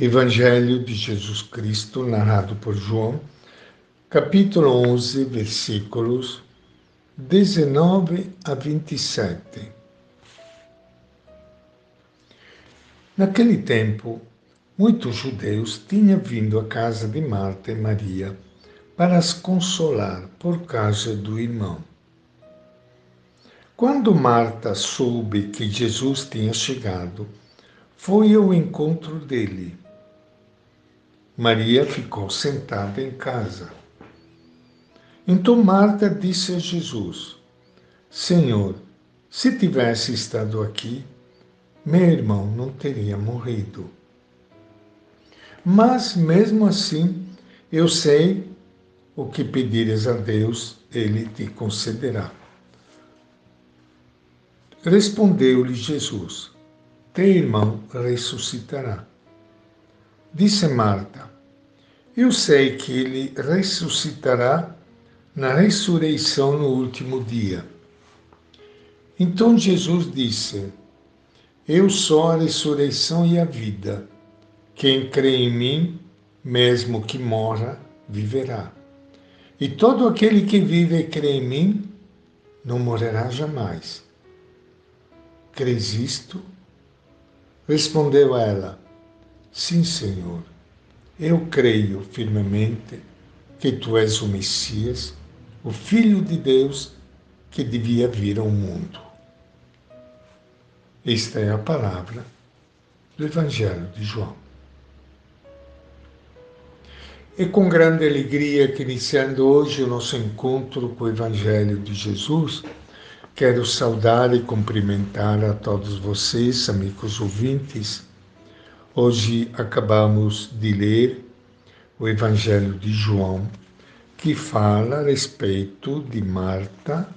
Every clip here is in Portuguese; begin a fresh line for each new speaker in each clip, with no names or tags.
Evangelho de Jesus Cristo, narrado por João, capítulo 11, versículos 19 a 27. Naquele tempo, muitos judeus tinham vindo à casa de Marta e Maria para as consolar por causa do irmão. Quando Marta soube que Jesus tinha chegado, foi ao encontro dele Maria ficou sentada em casa. Então Marta disse a Jesus: Senhor, se tivesse estado aqui, meu irmão não teria morrido. Mas, mesmo assim, eu sei o que pedires a Deus, ele te concederá. Respondeu-lhe Jesus: Teu irmão ressuscitará. Disse Marta: Eu sei que ele ressuscitará na ressurreição no último dia. Então Jesus disse: Eu sou a ressurreição e a vida. Quem crê em mim, mesmo que morra, viverá. E todo aquele que vive e crê em mim, não morrerá jamais. Crês isto? Respondeu ela: Sim, Senhor, eu creio firmemente que tu és o Messias, o Filho de Deus que devia vir ao mundo. Esta é a palavra do Evangelho de João. É com grande alegria que, iniciando hoje o nosso encontro com o Evangelho de Jesus, quero saudar e cumprimentar a todos vocês, amigos ouvintes, Hoje acabamos de ler o Evangelho de João, que fala a respeito de Marta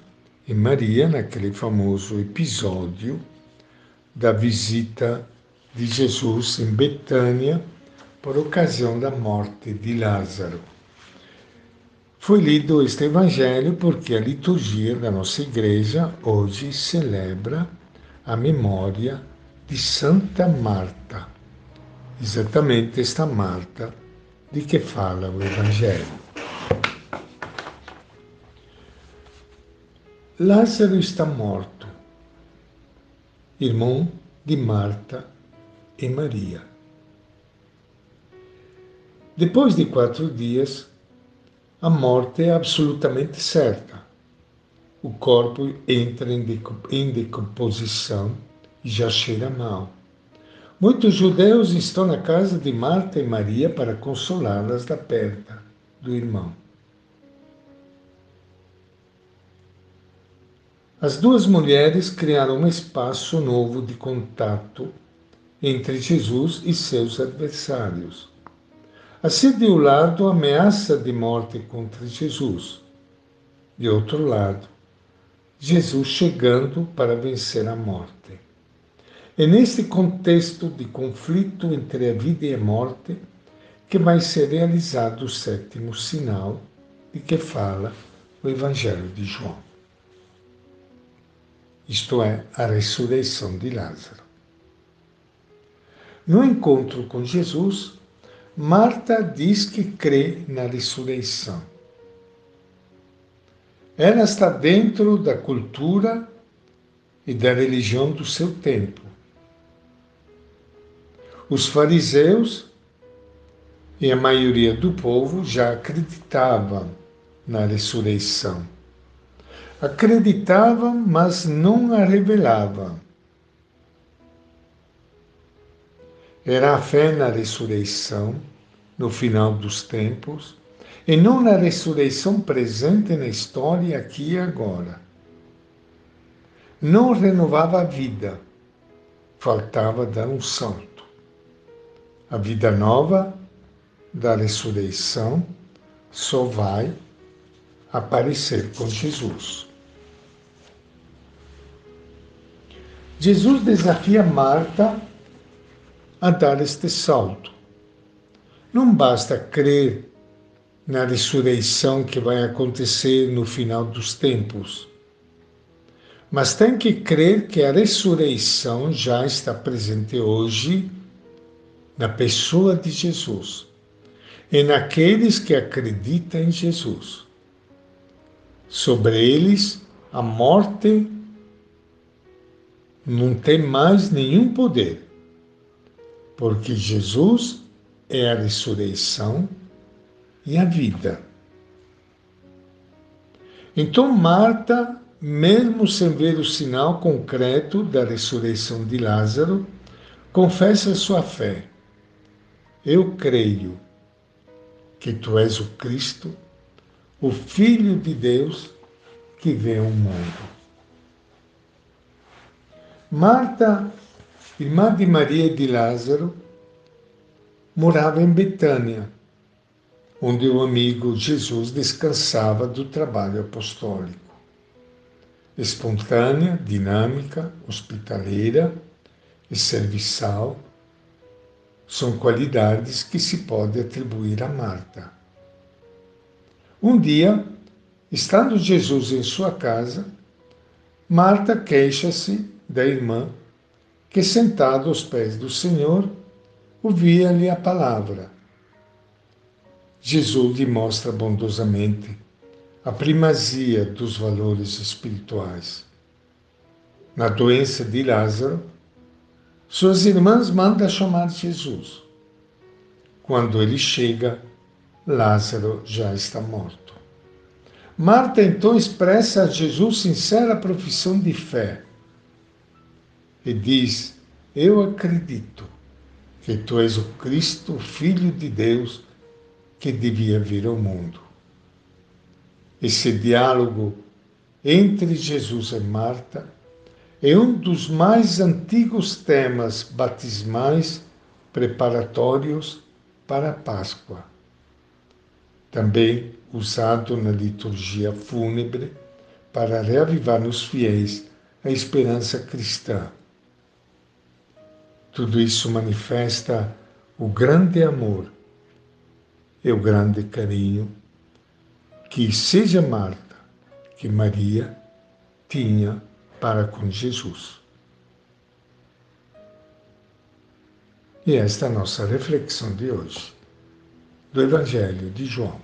e Maria naquele famoso episódio da visita de Jesus em Betânia por ocasião da morte de Lázaro. Foi lido este Evangelho porque a liturgia da nossa igreja hoje celebra a memória de Santa Marta exatamente esta Marta di che fala o Evangelho. Lázaro está morto, irmão de Marta e Maria. Depois de quatro dias, a morte é absolutamente certa. O corpo entra em decomposição e já cheira mal. Muitos judeus estão na casa de Marta e Maria para consolá-las da perda do irmão. As duas mulheres criaram um espaço novo de contato entre Jesus e seus adversários. Assim, de um lado, a ameaça de morte contra Jesus. De outro lado, Jesus chegando para vencer a morte. É neste contexto de conflito entre a vida e a morte que vai ser realizado o sétimo sinal de que fala o Evangelho de João. Isto é, a ressurreição de Lázaro. No encontro com Jesus, Marta diz que crê na ressurreição. Ela está dentro da cultura e da religião do seu tempo os fariseus e a maioria do povo já acreditavam na ressurreição. Acreditavam, mas não a revelavam. Era a fé na ressurreição no final dos tempos e não na ressurreição presente na história aqui e agora. Não renovava a vida, faltava dar um salto a vida nova da ressurreição só vai aparecer com Jesus. Jesus desafia Marta a dar este salto. Não basta crer na ressurreição que vai acontecer no final dos tempos, mas tem que crer que a ressurreição já está presente hoje na pessoa de Jesus e naqueles que acreditam em Jesus. Sobre eles, a morte não tem mais nenhum poder, porque Jesus é a ressurreição e a vida. Então, Marta, mesmo sem ver o sinal concreto da ressurreição de Lázaro, confessa sua fé. Eu creio que tu és o Cristo, o Filho de Deus que veio ao mundo. Marta, irmã de Maria e de Lázaro, morava em Betânia, onde o amigo Jesus descansava do trabalho apostólico. Espontânea, dinâmica, hospitaleira e serviçal são qualidades que se pode atribuir a Marta. Um dia, estando Jesus em sua casa, Marta queixa-se da irmã que, sentada aos pés do Senhor, ouvia-lhe a palavra. Jesus lhe mostra bondosamente a primazia dos valores espirituais. Na doença de Lázaro, suas irmãs mandam chamar Jesus. Quando ele chega, Lázaro já está morto. Marta então expressa a Jesus sincera profissão de fé e diz: Eu acredito que tu és o Cristo, Filho de Deus, que devia vir ao mundo. Esse diálogo entre Jesus e Marta é um dos mais antigos temas batismais preparatórios para a Páscoa. Também usado na liturgia fúnebre para reavivar nos fiéis a esperança cristã. Tudo isso manifesta o grande amor e o grande carinho que seja Marta que Maria tinha para com Jesus. E esta é a nossa reflexão de hoje, do Evangelho de João.